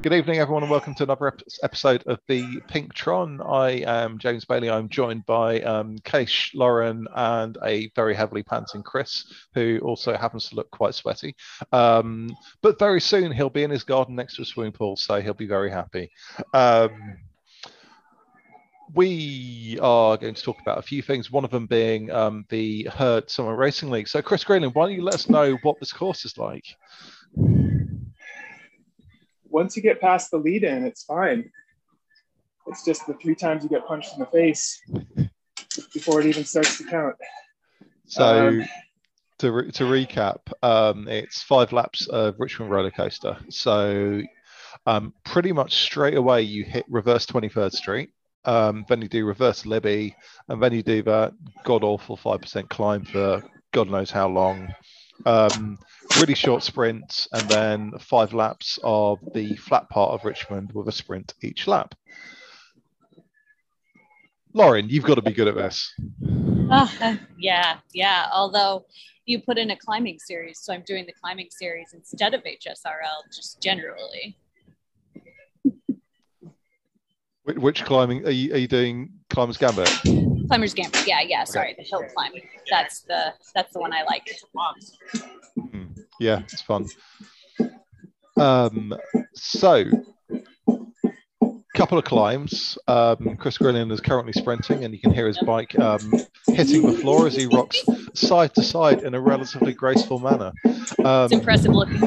Good evening, everyone, and welcome to another ep- episode of the Pinktron. I am James Bailey. I'm joined by um, Kees, Lauren, and a very heavily panting Chris, who also happens to look quite sweaty. Um, but very soon he'll be in his garden next to a swimming pool, so he'll be very happy. Um, we are going to talk about a few things, one of them being um, the Herd Summer Racing League. So, Chris Greenland, why don't you let us know what this course is like? Once you get past the lead in, it's fine. It's just the three times you get punched in the face before it even starts to count. So, um, to, re- to recap, um, it's five laps of Richmond roller coaster. So, um, pretty much straight away, you hit reverse 23rd Street. Um, then you do reverse Libby, and then you do that god awful 5% climb for God knows how long. Um, really short sprints, and then five laps of the flat part of Richmond with a sprint each lap. Lauren, you've got to be good at this. Uh, yeah, yeah. Although you put in a climbing series, so I'm doing the climbing series instead of HSRL, just generally. Which climbing are you, are you doing? Climbers Gambit. Climbers Gambit. Yeah, yeah. Sorry, the hill climb. That's the that's the one I like. Mm, yeah, it's fun. Um, so couple of climbs. Um, Chris Greenland is currently sprinting, and you can hear his bike um, hitting the floor as he rocks side to side in a relatively graceful manner. Um, it's impressive looking.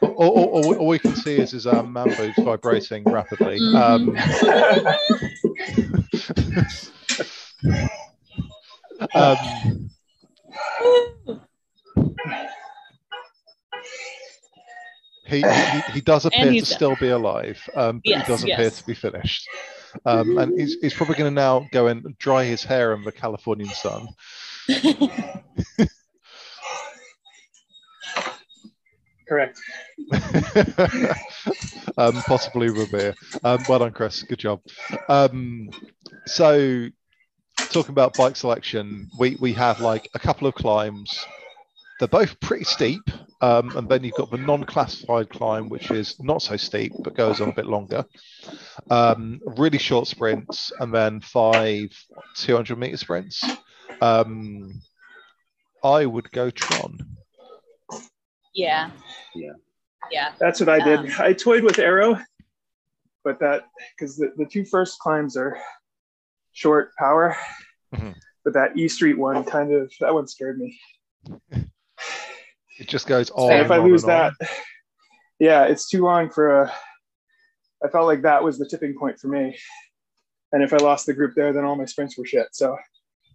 all, all, all, we can see is his um, man boobs vibrating rapidly. Mm-hmm. He, he, he does appear to still be alive, um, but yes, he does yes. appear to be finished. Um, and he's, he's probably going to now go and dry his hair in the Californian sun. Correct. um, possibly with beer. Um, well done, Chris. Good job. Um, so, talking about bike selection, we we have like a couple of climbs. They're both pretty steep, um, and then you've got the non-classified climb, which is not so steep but goes on a bit longer. Um, really short sprints, and then five 200 meter sprints. Um, I would go Tron. Yeah. Yeah. Yeah. That's what I did. Um, I toyed with Arrow, but that because the, the two first climbs are short power, mm-hmm. but that E Street one kind of that one scared me. It just goes. And if I lose that, yeah, it's too long for a. I felt like that was the tipping point for me, and if I lost the group there, then all my sprints were shit. So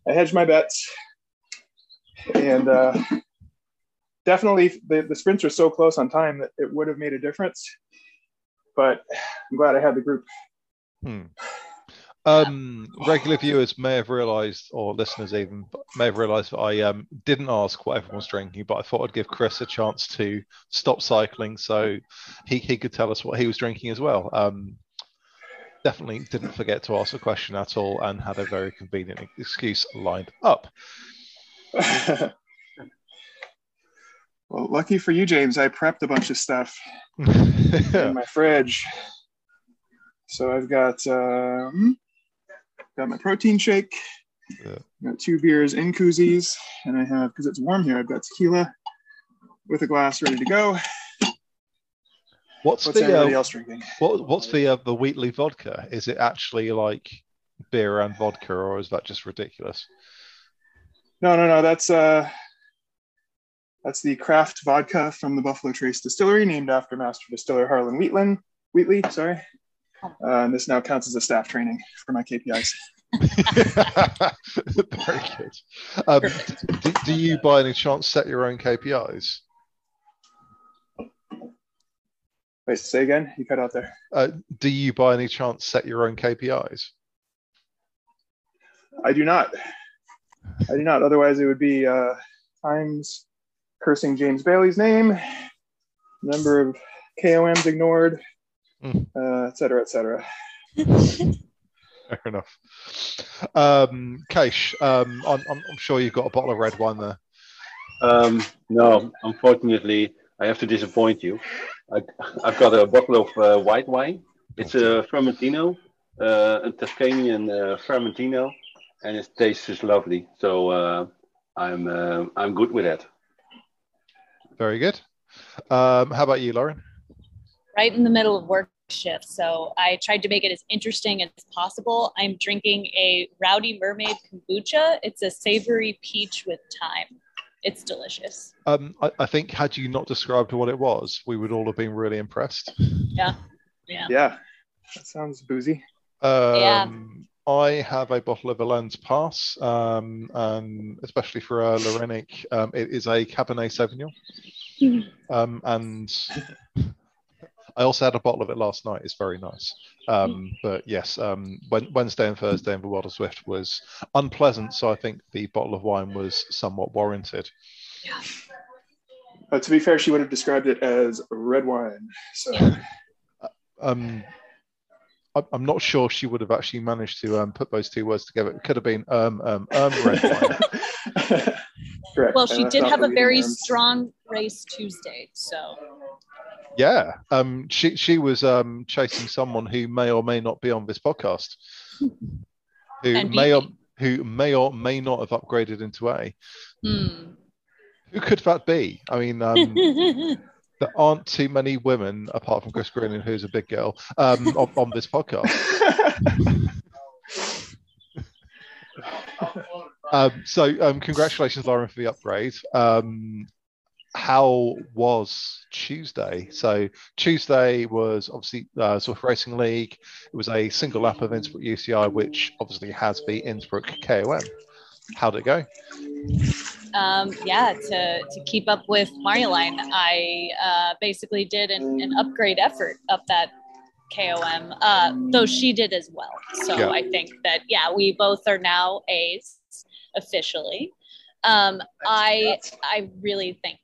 I hedged my bets, and uh, definitely the, the sprints were so close on time that it would have made a difference. But I'm glad I had the group. Hmm. Um, regular viewers may have realised, or listeners even may have realised that I um, didn't ask what everyone's drinking, but I thought I'd give Chris a chance to stop cycling so he, he could tell us what he was drinking as well. Um, definitely didn't forget to ask a question at all and had a very convenient excuse lined up. Well, lucky for you, James, I prepped a bunch of stuff in my fridge. So I've got um, got my protein shake, yeah. got two beers in koozies, and I have because it's warm here. I've got tequila with a glass ready to go. What's, what's the everybody uh, else drinking? What, what's the uh, the Wheatley vodka? Is it actually like beer and vodka, or is that just ridiculous? No, no, no. That's uh, that's the craft vodka from the Buffalo Trace Distillery, named after master distiller Harlen Wheatland. Wheatley, sorry. Uh, and this now counts as a staff training for my KPIs. Very good. Um, do, do, you, by any chance, set your own KPIs? Wait, say again. You cut out there. Uh, do you, by any chance, set your own KPIs? I do not. I do not. Otherwise, it would be uh, times cursing James Bailey's name, number of KOMs ignored, mm. uh, et cetera, et cetera. Fair enough. Um, Kees, um, I'm, I'm, sure you've got a bottle of red wine there. Um, no, unfortunately, I have to disappoint you. I, have got a bottle of uh, white wine. It's a Vermentino, uh, a Tuscanian uh, Vermentino, and it tastes lovely. So uh, I'm uh, I'm good with that. Very good. Um, how about you, Lauren? Right in the middle of work shift, so I tried to make it as interesting as possible. I'm drinking a Rowdy Mermaid kombucha. It's a savory peach with thyme. It's delicious. Um, I, I think had you not described what it was, we would all have been really impressed. Yeah. Yeah. Yeah. That sounds boozy. Um, yeah. I have a bottle of Elands Pass, um, and especially for a Lorenic, um, it is a Cabernet Sauvignon. um, and I also had a bottle of it last night. It's very nice. Um, but yes, um, Wednesday and Thursday in the World of Zwift was unpleasant, so I think the bottle of wine was somewhat warranted. Yeah. Uh, to be fair, she would have described it as red wine. So. Yeah. Um, I'm not sure she would have actually managed to um, put those two words together. It could have been um, um, um red wine. Correct. Well, she did have a very strong race Tuesday, so. Yeah, um, she she was um, chasing someone who may or may not be on this podcast, who may or who may or may not have upgraded into A. Hmm. Who could that be? I mean, um, there aren't too many women apart from Chris Greenland, who's a big girl, um, on, on, this podcast. um, so, um, congratulations, Lauren, for the upgrade. Um, how was Tuesday? So Tuesday was obviously uh, Zwift Racing League. It was a single lap of Innsbruck UCI, which obviously has the Innsbruck KOM. How did it go? um, yeah, to, to keep up with Marjolein, I uh, basically did an, an, upgrade effort up that KOM, uh, though she did as well. So yeah. I think that, yeah, we both are now A's officially. Um, I, I really thank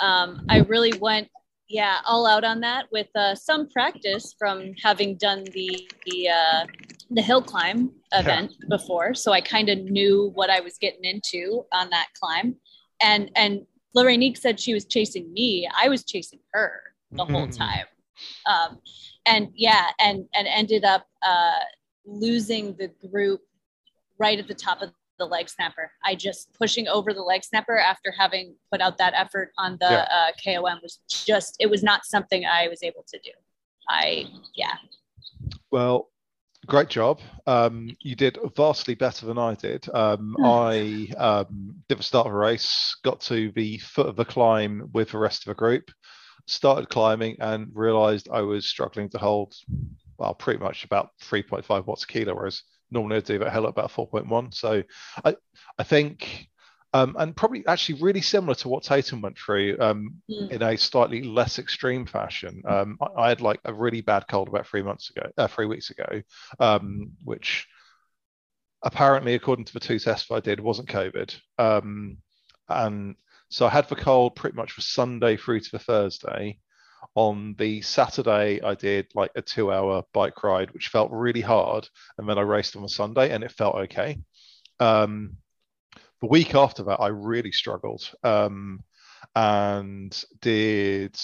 Um, I really went, yeah, all out on that with uh, some practice from having done the, the uh, the hill climb event yeah. before, so I kind of knew what I was getting into on that climb. And and Lorraine said she was chasing me. I was chasing her the whole mm-hmm. time. Um, and yeah, and and ended up uh, losing the group right at the top of the leg snapper. I just pushing over the leg snapper after having put out that effort on the yeah. uh, KOM was just it was not something I was able to do. I yeah. Well, great job. Um, you did vastly better than I did. Um, hmm. I um, did the start of a race, got to the foot of the climb with the rest of the group, started climbing, and realised I was struggling to hold, well, pretty much about 3.5 watts a kilo, whereas normally I do that hell at about 4.1. So I, I think um, and probably actually really similar to what Tatum went through um, mm. in a slightly less extreme fashion. Um, I, I, had like a really bad cold about three months ago, uh, three weeks ago, um, which apparently, according to the two tests I did, wasn't COVID. Um, and so I had the cold pretty much for Sunday through to the Thursday. On the Saturday, I did like a two hour bike ride, which felt really hard. And then I raced on the Sunday and it felt okay. Um, the week after that, I really struggled um, and did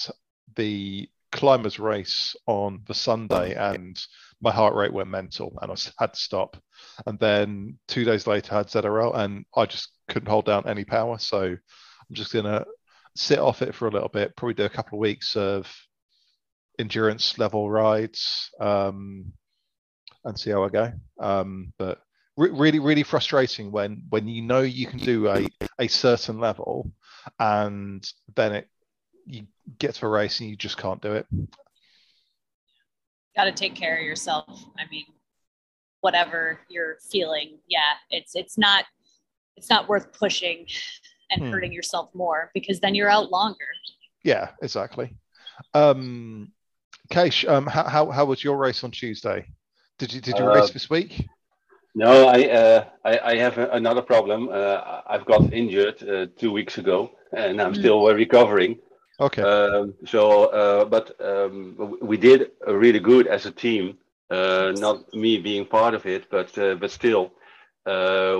the climbers race on the Sunday, and my heart rate went mental, and I had to stop. And then two days later, I had ZRL, and I just couldn't hold down any power. So I'm just gonna sit off it for a little bit, probably do a couple of weeks of endurance level rides, um, and see how I go. Um, but really really frustrating when when you know you can do a a certain level and then it you get to a race and you just can't do it. Got to take care of yourself. I mean whatever you're feeling yeah it's it's not it's not worth pushing and hmm. hurting yourself more because then you're out longer yeah exactly um Kees, um how, how, how was your race on tuesday did you did you uh, race this week no, I uh, I, I, have a, another problem. Uh, I've got injured uh, two weeks ago, and I'm mm. still recovering. Okay. Um, so, uh, but um, we did really good as a team. Uh, not me being part of it, but uh, but still,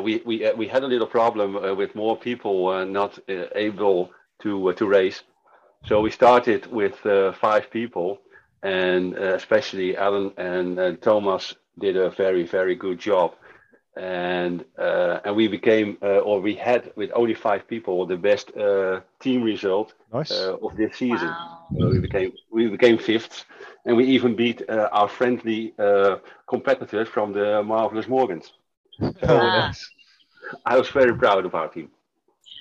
we we we had a little problem with more people not able to to race. So we started with uh, five people, and uh, especially Alan and, and Thomas did a very very good job and uh, and we became uh, or we had with only five people the best uh, team result Nice. uh, of this season. Wow. So we became we became fifth, and we even beat uh, our friendly uh, competitors from the marvelous Morgans. Very Ah. nice. I was very proud of our team.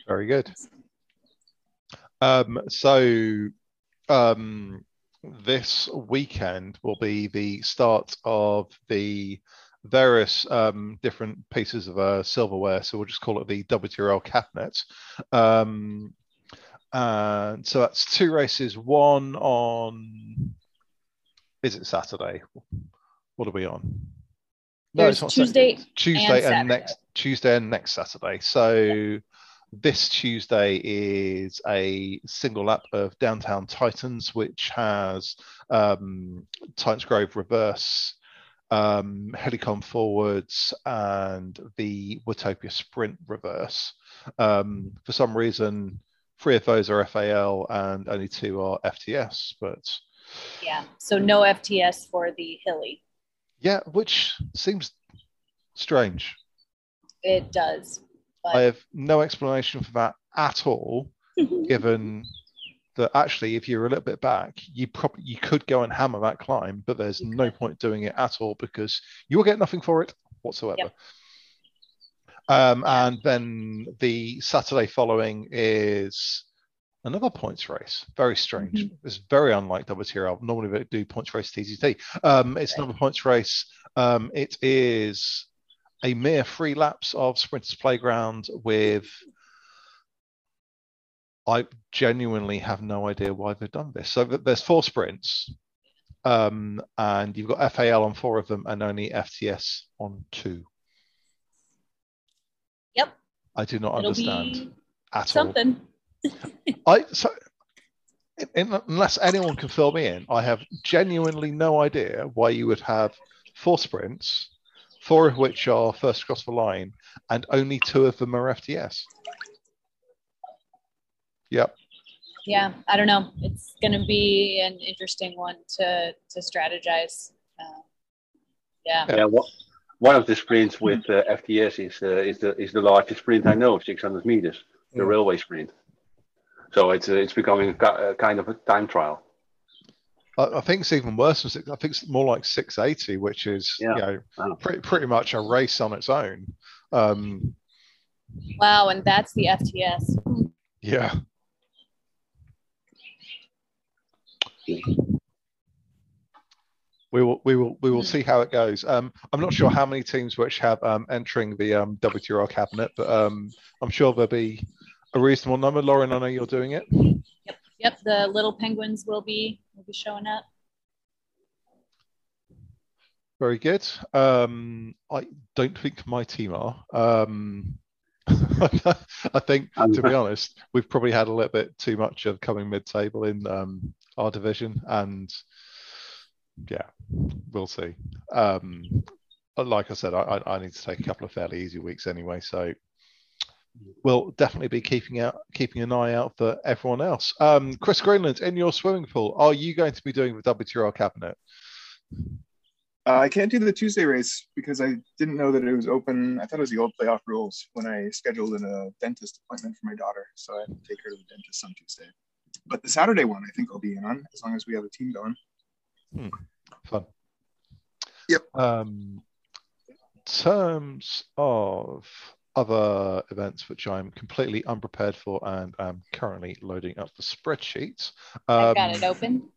Very good. Um, so um, this weekend will be the start of the various um, different pieces of uh, silverware. So we'll just call it the WTRL cabinet. Um, and so that's two races. One on is it Saturday? What are we on? There's Tuesday Saturday. Tuesday and, Saturday. next Tuesday and next Saturday. So this Tuesday is a single lap of Downtown Titans, which has um, Titans Grove reverse, um, Helicon forwards, and the Watopia sprint reverse. Um, for some reason, three of those are FAL and only two are FTS. But Yeah. So no FTS for the hilly. Yeah, which seems strange. It does. I have no explanation for that at all, given that actually, if you're a little bit back, you probably you could go and hammer that climb, but there's You no could. point doing it at all because you will get nothing for it whatsoever. Yep. Um, and then the Saturday following is another points race. Very strange. Mhm. It's very unlike WTRL. Normally they do points race TTT. Um, it's another points race. Um, it is a mere three laps of Sprinters Playground with. I genuinely have no idea why they've done this. So there's four sprints, um, and you've got FAL on four of them and only FTS on two. Yep. I do not It'll understand at all. something. I so in, unless anyone can fill me in, I have genuinely no idea why you would have four sprints, four of which are first across the line, and only two of them are FTS. Yep. Yeah. I don't know. It's going to be an interesting one to to strategize. Uh, yeah. Yeah, wha- one of the sprints with uh, FTS is uh, is the is the largest sprint I know, 600 meters, the Mm. railway sprint. So it's uh, it's becoming a, kind of a time trial. I, I think it's even worse than six. I think it's more like 680, which is Yeah. you know Wow. pretty pretty much a race on its own. Um, Wow. And that's the FTS. yeah. We will, we will, we will see how it goes. Um, I'm not sure how many teams which have um, entering the um, WTRL cabinet, but um, I'm sure there'll be a reasonable number. Lauren, I know you're doing it. Yep. yep. The little penguins will be will be showing up. Very good. Um, I don't think my team are. Um, I think, to be honest, we've probably had a little bit too much of coming mid-table in um, our division, and yeah, we'll see. Um, but like I said, I, I I need to take a couple of fairly easy weeks anyway, so we'll definitely be keeping out keeping an eye out for everyone else. Um, Chris Greenland, in your swimming pool, are you going to be doing the WTRL cabinet? Uh, I can't do the Tuesday race because I didn't know that it was open. I thought it was the old playoff rules when I scheduled a dentist appointment for my daughter, so I had to take her to the dentist on Tuesday. But the Saturday one, I think I'll be in on as long as we have a team going. Fun. Yep. Um, terms of other events which I'm completely unprepared for and I'm currently loading up the spreadsheet. I've Um, got it open.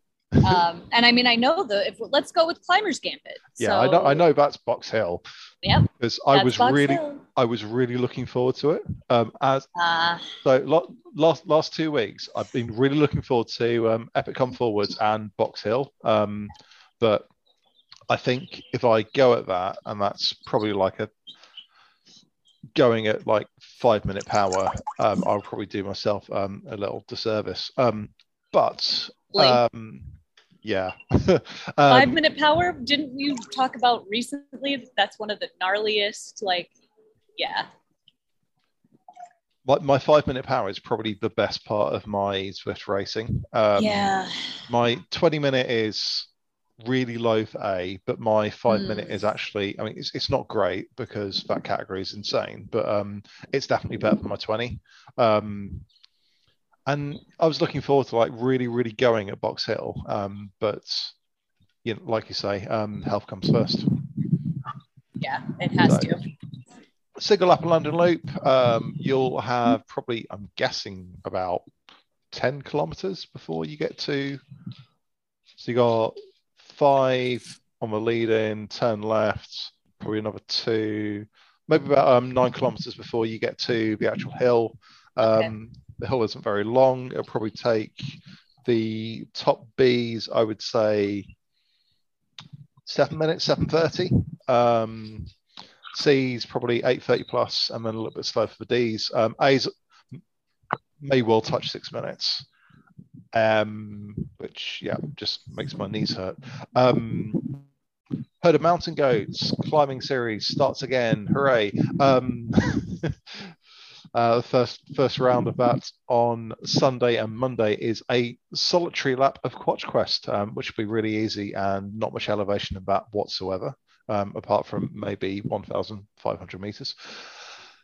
Um, and I mean, I know the if let's go with climbers gambit. Yeah, I know. I know that's Box Hill Yep. because I was Box really, Hill. I was really looking forward to it. Um, as Ah, so, lo- last last two weeks, I've been really looking forward to um, Epic KOM Forwards and Box Hill. Um, but I think if I go at that, and that's probably like a going at like five minute power, um, I'll probably do myself um, a little disservice. Um, but um, yeah, five um, minute power. Didn't you talk about recently? that That's one of the gnarliest. Like, yeah, like my five minute power is probably the best part of my Zwift racing. Um, yeah. My 20 minute is really low for A, but my five Mm. minute is actually, I mean, it's, it's not great because that category is insane, but um, it's definitely better than my 20. Um, and I was looking forward to like really, really going at Box Hill. Um, but, you know, like you say, um, health comes first. Yeah, it has So- to. Single Upper London Loop, um, you'll have probably, I'm guessing, about 10 kilometers before you get to. So you got five on the lead in, turn left, probably another two, maybe about um, nine kilometers before you get to the actual hill. Um, The hill isn't very long. It'll probably take the top Bs, I would say, seven minutes, seven thirty. Um, C's probably eight thirty plus, and then a little bit slow for the D's. Um, A's may well touch six minutes, um, which yeah, just makes my knees hurt. Um, Herd of mountain goats climbing series starts again! Hooray! Um, uh, first first round of that on Sunday and Monday is a solitary lap of Quatch Quest, um, which will be really easy and not much elevation in that whatsoever, um, apart from maybe 1,500 meters.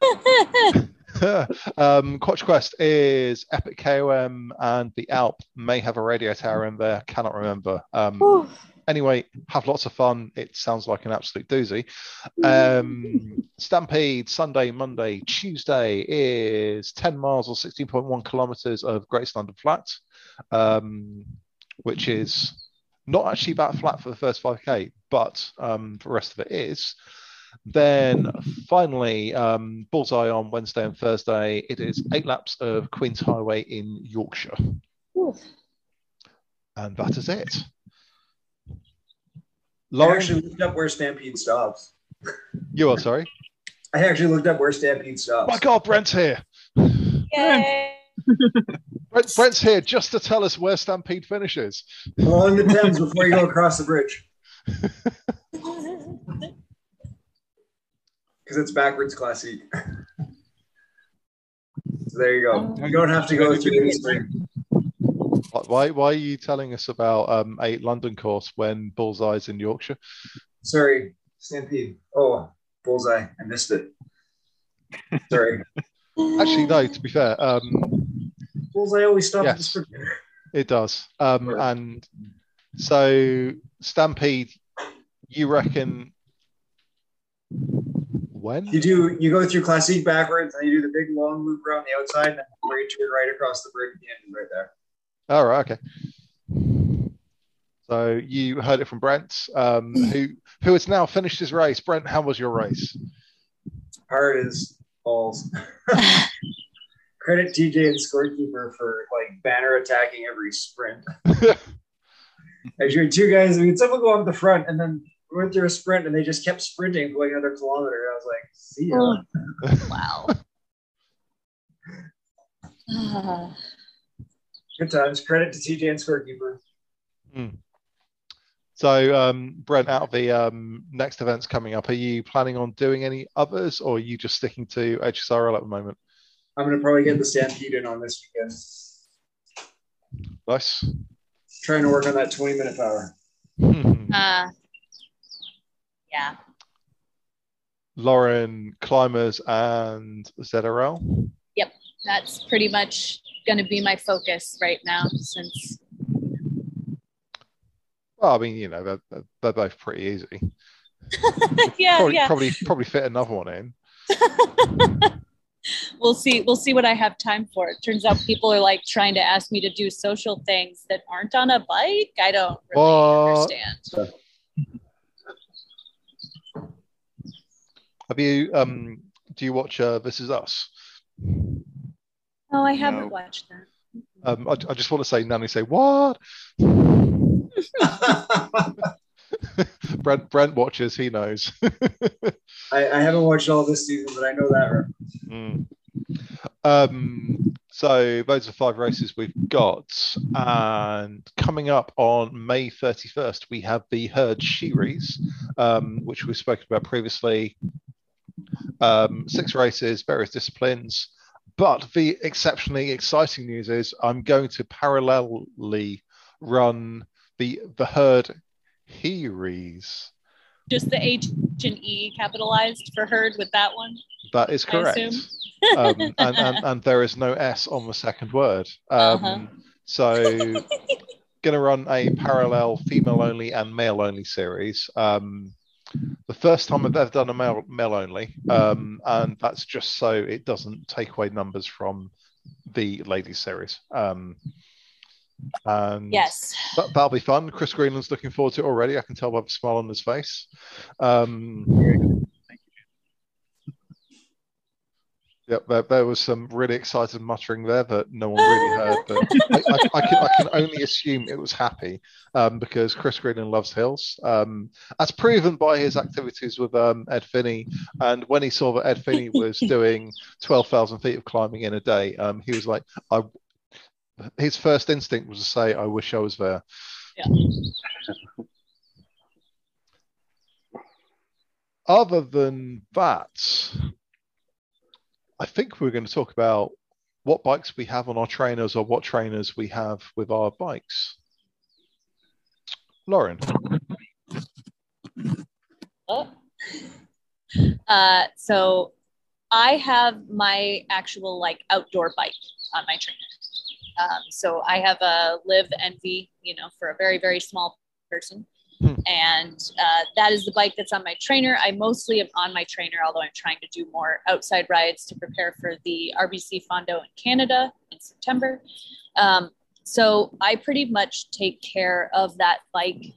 um, Quatch Quest is Epic KOM, and the Alp may have a radio tower in there. Cannot remember. Um, anyway, have lots of fun. It sounds like an absolute doozy. Um, Stampede Sunday, Monday, Tuesday is 10 miles or 16.1 kilometers of Great London Flat, um, which is not actually that flat for the first 5k, but um, the rest of it is. Then finally, um, Bullseye on Wednesday and Thursday. It is eight laps of Queen's Highway in Yorkshire. Whew. And that is it. I Lauren, actually looked up where Stampede stops. you are sorry. I actually looked up where Stampede stops. My God, Brent's here. Yay. Brent, Brent's here just to tell us where Stampede finishes. Along the Thames before you go across the bridge. Because it's backwards classic. so there you go. You don't have to go through any spring. Why- Why, why are you telling us about um, a London course when Bullseye's in Yorkshire? Sorry, Stampede. Oh, bullseye. I missed it. Sorry. Actually, no, to be fair, um, Bullseye always stops Yes. it does. Um, Right. and so, Stampede, you reckon when? You do you go through classic backwards and you do the big long loop around the outside and then right turn right across the bridge at the end right there. All right, okay. So you heard it from Brent, um, who who has now finished his race. Brent, how was your race? Hard as balls. Credit TJ and scorekeeper for like banner attacking every sprint. Actually, two guys. I mean, someone go up the front and then we went through a sprint and they just kept sprinting for like another kilometer. I was like, see ya. wow. Ah. Good times. Credit to TJ and scorekeeper. So, um, Brent, out of the um, next events coming up, are you planning on doing any others, or are you just sticking to HSRL at the moment? I'm gonna probably get the stampede in on this weekend. Nice. Trying to work on that 20 minute power. Uh, yeah. Lauren, climbers, and ZRL. Yep, that's pretty much going to be my focus right now since Well, I mean, you know, they're, they're- both pretty easy. yeah, Probably, yeah. probably, probably fit another one in. we'll see we'll see what I have time for. It turns out people are like trying to ask me to do social things that aren't on a bike. I don't really understand. Have you? Um, do you watch uh, This Is Us? Oh, I haven't No. watched that. Um, I, I just want to say, Nanny, say what? Brent, Brent watches. He knows. I, I haven't watched all this season, but I know that. Mm. Um, so those are five races we've got, and coming up on May 31st, we have the Herd Series, um, which we've spoken about previously. Um, six races, various disciplines. but the exceptionally exciting news is I'm going to parallelly run the the herd Heres. Just the H and E capitalized for herd with that one. That is correct. um, and, and, and there is no S on the second word. Um, Uh-huh. So, going to run a parallel female only and male only series. Um, the first time I've ever done a male, male only, um, and that's just so it doesn't take away numbers from the ladies series. Um, and Yes. that, that'll be fun. Chris Greenland's looking forward to it already. I can tell by the smile on his face. Um, Yep, there, there was some really excited muttering there that no one really heard. But I, I, I, can, I can only assume it was happy um, because Chris Greenland loves hills, um, as proven by his activities with um, Ed Finney. And when he saw that Ed Finney was doing 12,000 feet of climbing in a day, um, he was like, I, his first instinct was to say, I wish I was there. Yeah. Other than that, I think we're going to talk about what bikes we have on our trainers or what trainers we have with our bikes. Lauren. Oh. Uh, so I have my actual like outdoor bike on my trainer. Um, so I have a Liv Envy, you know, for a very very small person, Hmm. and uh, that is the bike that's on my trainer. I mostly am on my trainer, although I'm trying to do more outside rides to prepare for the RBC Fondo in Canada in September. Um, so I pretty much take care of that bike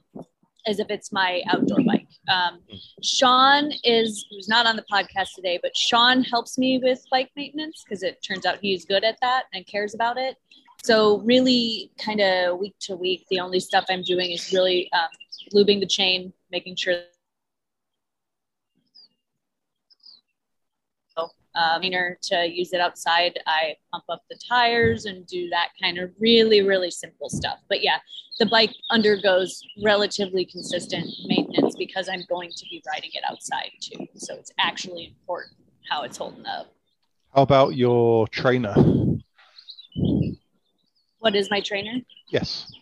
as if it's my outdoor bike. Um, Sean is who's not on the podcast today, but Sean helps me with bike maintenance because it turns out he's good at that and cares about it. So really, kind of week to week, the only stuff I'm doing is really um, lubing the chain, making sure. Um, to use it outside, I pump up the tires and do that kind of really, really simple stuff. But yeah, the bike undergoes relatively consistent maintenance because I'm going to be riding it outside too. So it's actually important how it's holding up. How about your trainer? What is my trainer? Yes.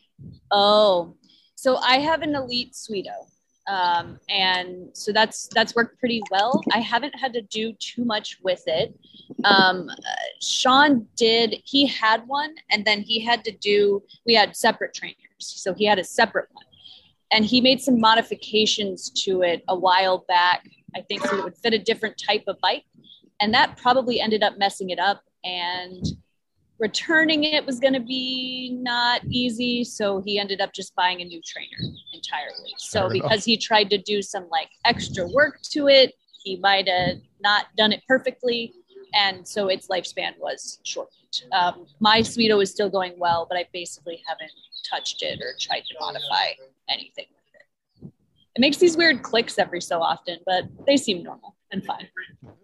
Oh, so I have an Elite Suito. Um, and so that's that's worked pretty well. I haven't had to do too much with it. Um, uh, Sean did; he had one, and then he had to do. We had separate trainers, so he had a separate one, and he made some modifications to it a while back. I think so it would fit a different type of bike, and that probably ended up messing it up. And returning it was going to be not easy so he ended up just buying a new trainer entirely so because he tried to do some like extra work to it he might have not done it perfectly and so its lifespan was shortened um, my Suito is still going well but i basically haven't touched it or tried to modify anything with it it makes these weird clicks every so often but they seem normal and fine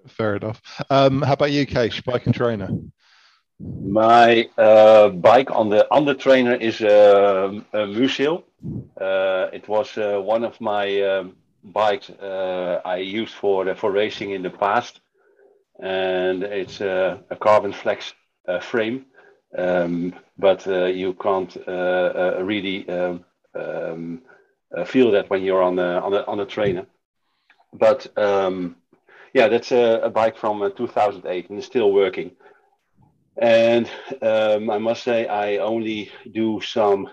Fair enough. Um, how about you, Kees? Bike and trainer. My uh, bike on the on the trainer is uh, a Museeuw. Uh, it was uh, one of my um, bikes uh, I used for the, for racing in the past, and it's uh, a carbon flex uh, frame, um, but uh, you can't uh, uh, really um, um, uh, feel that when you're on a on a on a trainer. But um, yeah, that's a, a bike from uh, 2008 and it's still working. And um, I must say, I only do some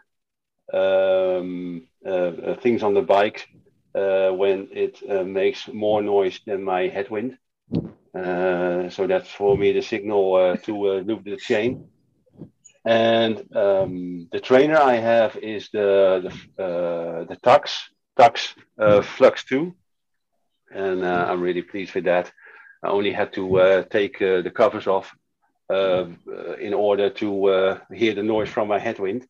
um, uh, uh, things on the bike uh, when it uh, makes more noise than my headwind. Uh, so that's for me the signal uh, to loop the chain. And um, the trainer I have is the the, the Tacx Tacx Flux 2, and I'm really pleased with that. I only had to take the covers off in order to uh, hear the noise from my headwind.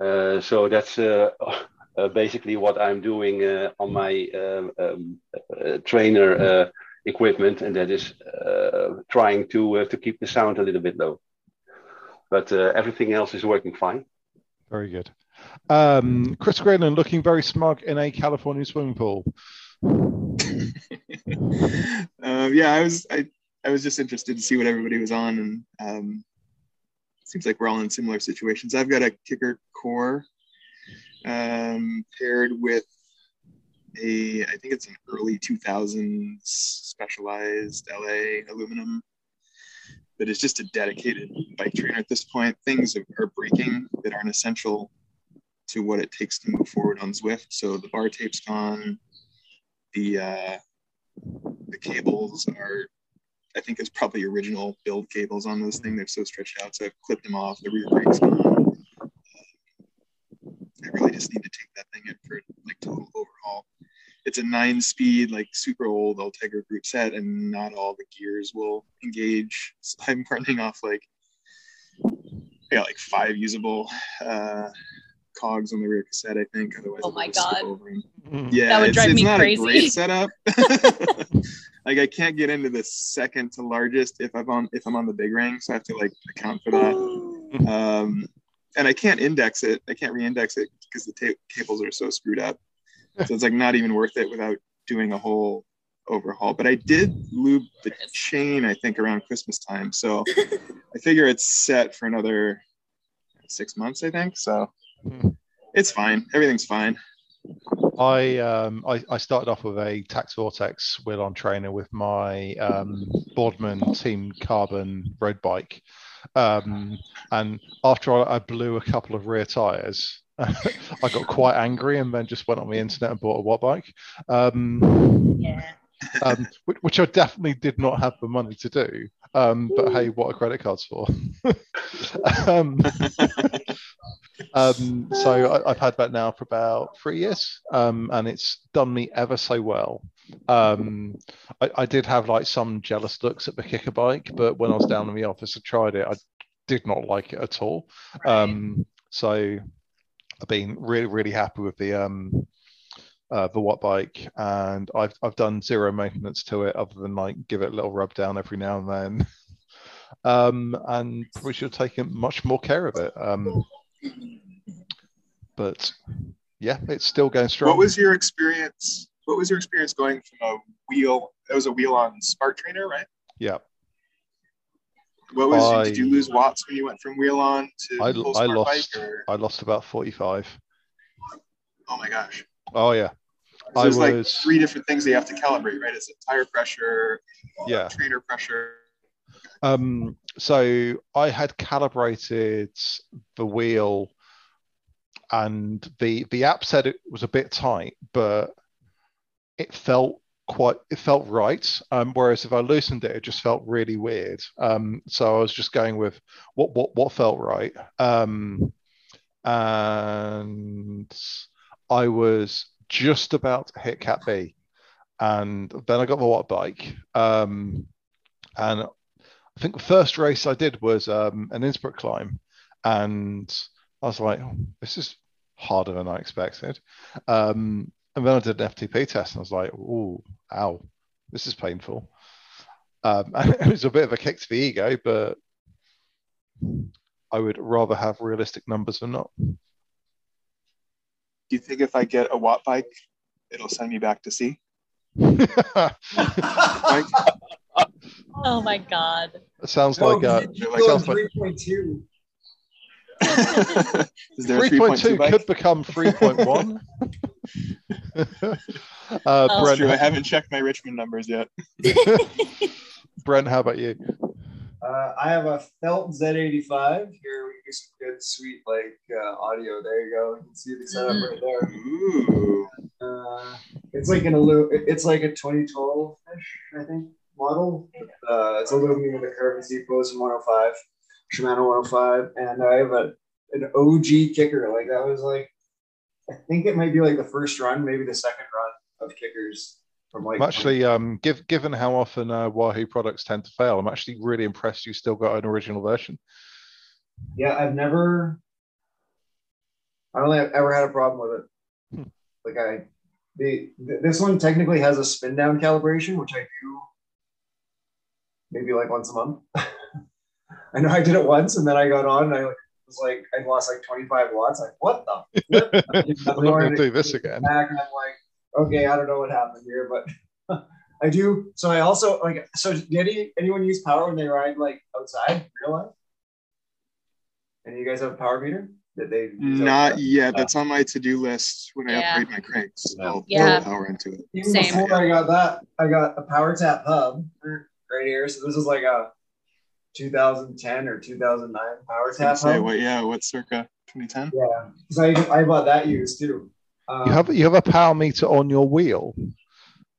Uh, so that's uh, uh, basically what I'm doing uh, on my um, um, uh, trainer uh, equipment, and that is uh, trying to uh, to keep the sound a little bit low. But uh, everything else is working fine. Very good. Um, Chris Greenland looking very smug in a California swimming pool. um, yeah, I was. I I was just interested to see what everybody was on, and um, seems like we're all in similar situations. I've got a Kickr Core um, paired with a, I think it's an early 2000s Specialized Allez aluminum that is just a dedicated bike trainer at this point. Things are breaking that aren't essential to what it takes to move forward on Zwift. So the bar tape's gone. The uh, the cables are, I think it's probably original build cables on this thing. They're so stretched out, so I've clipped them off. The rear brake's gone. I really just need to take that thing in for like total overhaul. It's a nine speed, like super old Ultegra group set, and not all the gears will engage. So I'm running off like I got like five usable uh, cogs on the rear cassette, I think. Otherwise, Oh my God. over 'em. Mm. Yeah, That would it's, drive it's me not crazy. a great setup. like I can't get into the second to largest if I'm on if I'm on the big ring, so I have to like account for that. Um, and I can't index it. I can't re-index it because the ta- cables are so screwed up. So it's like not even worth it without doing a whole overhaul. But I did lube the chain, I think, around Christmas time. So I figure it's set for another six months, I think. So Hmm. it's fine. Everything's fine. I um I, I started off with a Tacx Vortex wheel on trainer with my um, Boardman Team Carbon road bike, um, and after I, I blew a couple of rear tires, I got quite angry and then just went on the internet and bought a Wattbike, um, Yeah. Um, which, which I definitely did not have the money to do. Um, but hey, what are credit cards for? um, um, so I, I've had that now for about three years, um, and it's done me ever so well. Um, I, I did have like some jealous looks at the Kickr Bike, but when I was down in the office I tried it, I did not like it at all. Um, so I've been really, really happy with the um, uh, the Wattbike, and I've I've done zero maintenance to it other than like give it a little rub down every now and then. Um, and probably should have taken much more care of it. Um, but yeah, it's still going strong. What was your experience? What was your experience going from a wheel? It was a wheel on Smart Trainer, right? yeah, What was? I- did you lose watts when you went from wheel on to I, full I lost bike? Or, I lost about forty five. oh my gosh! Oh yeah, I there's like three different things that you have to calibrate, right? It's a tire pressure, yeah. trainer pressure. Um, so I had calibrated the wheel, and the the app said it was a bit tight, but it felt quite it felt right. Um, whereas if I loosened it, it just felt really weird. Um, so I was just going with what what what felt right. Um, and I was just about to hit Cat B, and then I got the Wattbike. Um, and I think the first race I did was um, an Innsbruck climb, and I was like, oh, "This is harder than I expected." Um, and then I did an FTP test, and I was like, "Oh, ow, this is painful." Um, it was a bit of a kick to the ego, but I would rather have realistic numbers than not. Do you think if I get a Wattbike, it'll send me back to C? Mike? Oh my god. It sounds No, like uh, you keep like- going sounds like 3.2. Is there a 3.2 bike? could become 3.1. uh, Oh. That's true. I haven't checked my Richmond numbers yet. Brent, how about you? Uh, I have a Felt Z85. Here we can do some good, sweet, like uh, audio. There you go. You can see the setup Mm. right there. Ooh. Uh, it's like an alu- It's like a 2012-ish, I think, model. Uh, it's aluminum with a post and 105, Shimano 105, and I have a an OG Kickr. Like that was like, I think it might be like the first run, maybe the second run of Kickrs from like. I'm actually, um, give, given how often uh, Wahoo products tend to fail, I'm actually really impressed you still got an original version. Yeah, I've never. I don't think I've ever had a problem with it. Hmm. Like I, the th- this one technically has a spin down calibration, which I do. Maybe like once a month. I know I did it once, and then I got on, and I was like, I lost like twenty five watts. Like, what the? I'm not going to do this again. Back, and I'm like, okay, I don't know what happened here, but I do. So I also like. So did any, anyone use power when they ride like outside real life? And you guys have a power meter that they Not outside? yet. Uh, that's on my to-do list when I upgrade my cranks. I'll Yeah. put power into it. Even Same. before I got that, I got a PowerTap hub right here. So this is like a 2010 or 2009 power I was gonna tap say, hub. what? Yeah, what circa 2010? Yeah, because I, I bought that used too. Um, You have you have a power meter on your wheel.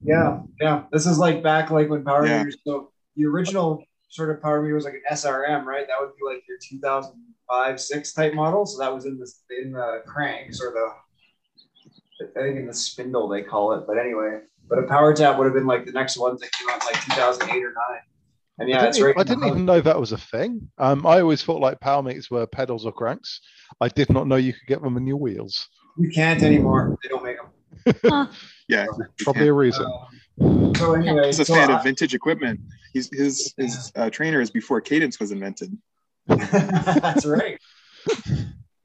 Yeah, yeah. This is like back like when power Yeah. meters. So the original sort of power meter was like an SRM, right? That would be like your 2005, six type model. So that was in the in the cranks or the I think in the spindle they call it. But anyway, but a PowerTap would have been like the next ones that came out like 2008 or nine. And yeah, I it's didn't, right. I didn't even know that was a thing. Um, I always thought like power meters were pedals or cranks. I did not know you could get them in your wheels. You can't anymore. They don't make them. Yeah, Probably a reason. Um, so anyway, he's a so fan I- of vintage equipment. He's his his uh, trainer is before cadence was invented. That's right.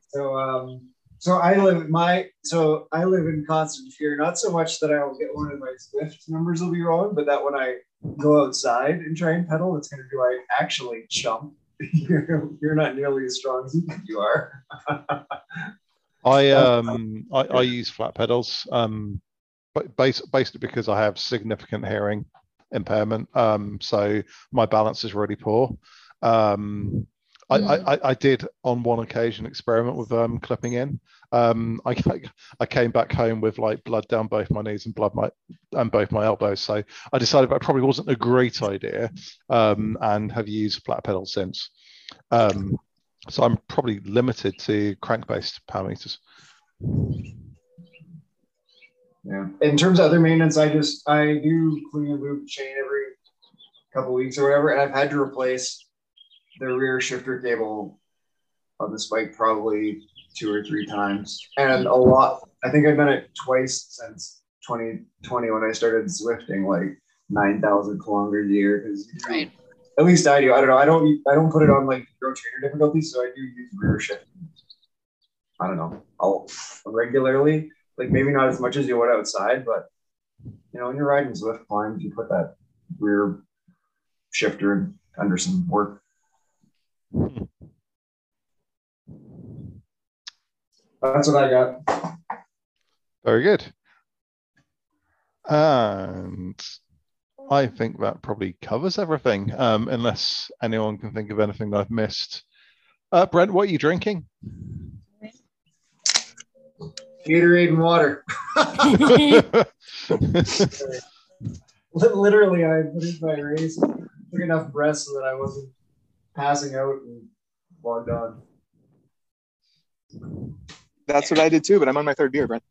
So um so I live my so I live in constant fear, not so much that I will get one of my Zwift numbers will be wrong, but that when I go outside and try and pedal, it's gonna be like actually chump. You're, you're not nearly as strong as you think you are. I um I, I use flat pedals um but bas- basically because I have significant hearing impairment um so my balance is really poor. Um I, I, I- I did on one occasion experiment with um clipping in. Um I, I came back home with like blood down both my knees and blood my and both my elbows so I decided that probably wasn't a great idea um and have used flat pedals since. Um so I'm probably limited to crank-based power meters. Yeah. In terms of other maintenance, I just I do clean and lube the chain every couple weeks or whatever, and I've had to replace the rear shifter cable on this bike probably two or three times, and a lot. I think I've done it twice since 2020 when I started Zwifting, like nine thousand kilometers a year. Because Right. At least I do. I don't know. I don't. I don't put it on like zero trainer difficulty, so I do use rear shift. I don't know. I'll regularly, like maybe not as much as you would outside, but you know, when you're riding Zwift climbs, you put that rear shifter under some work. That's what I got. Very good. And I think that probably covers everything, um, unless anyone can think of anything that I've missed. Uh, Brent, what are you drinking? Gatorade and water. Literally, I finished my race, took enough breaths so that I wasn't passing out and logged on. That's what I did too, but I'm on my third beer, Brent.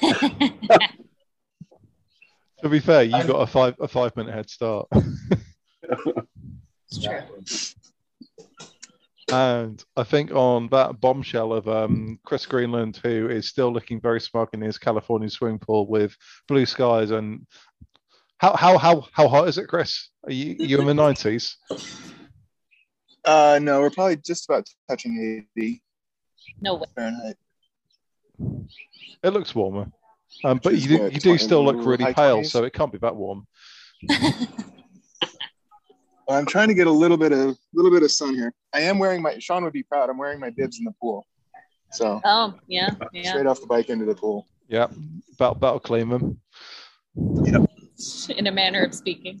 to be fair, you got a five a five minute head start. It's true. And I think on that bombshell of um, Chris Greenland, who is still looking very smug in his California swimming pool with blue skies and how how how how hot is it, Chris? Are you you in the nineties? Uh, no, we're probably just about touching 80 No way. Fahrenheit. It looks warmer, um, but you do, you do still look really pale, 20s? so it can't be that warm. I'm trying to get a little bit of little bit of sun here. I am wearing my Sean would be proud. I'm wearing my bibs in the pool, so Oh, yeah, yeah. straight off the bike into the pool. Yeah, that'll, that'll clean them. In a manner of speaking.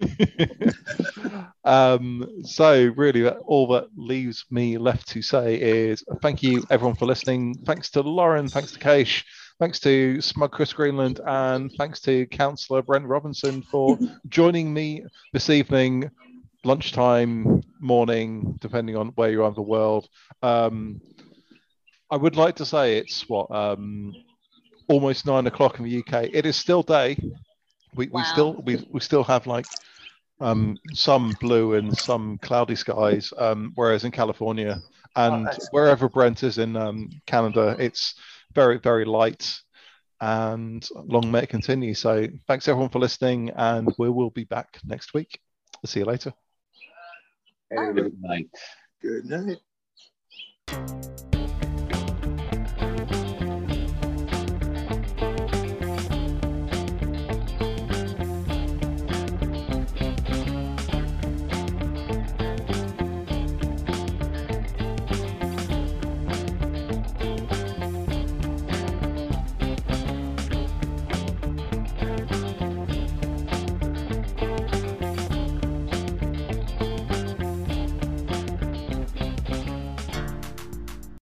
um, so really, that, all that leaves me left to say is thank you everyone for listening. Thanks to Lauren, thanks to Kees, thanks to Smug Chris Greenland, and thanks to Councillor Brent Robinson for joining me this evening, lunchtime, morning, depending on where you are in the world. Um, I would like to say it's what um, almost nine o'clock in the UK. It is still day. We, we still we, we still have like um, some blue and some cloudy skies, um, whereas in California and nice. wherever Brent is in um, Canada, it's very very light. And long may it continue. So thanks everyone for listening, and we will be back next week. See you later. Anyway. Good night. Good night.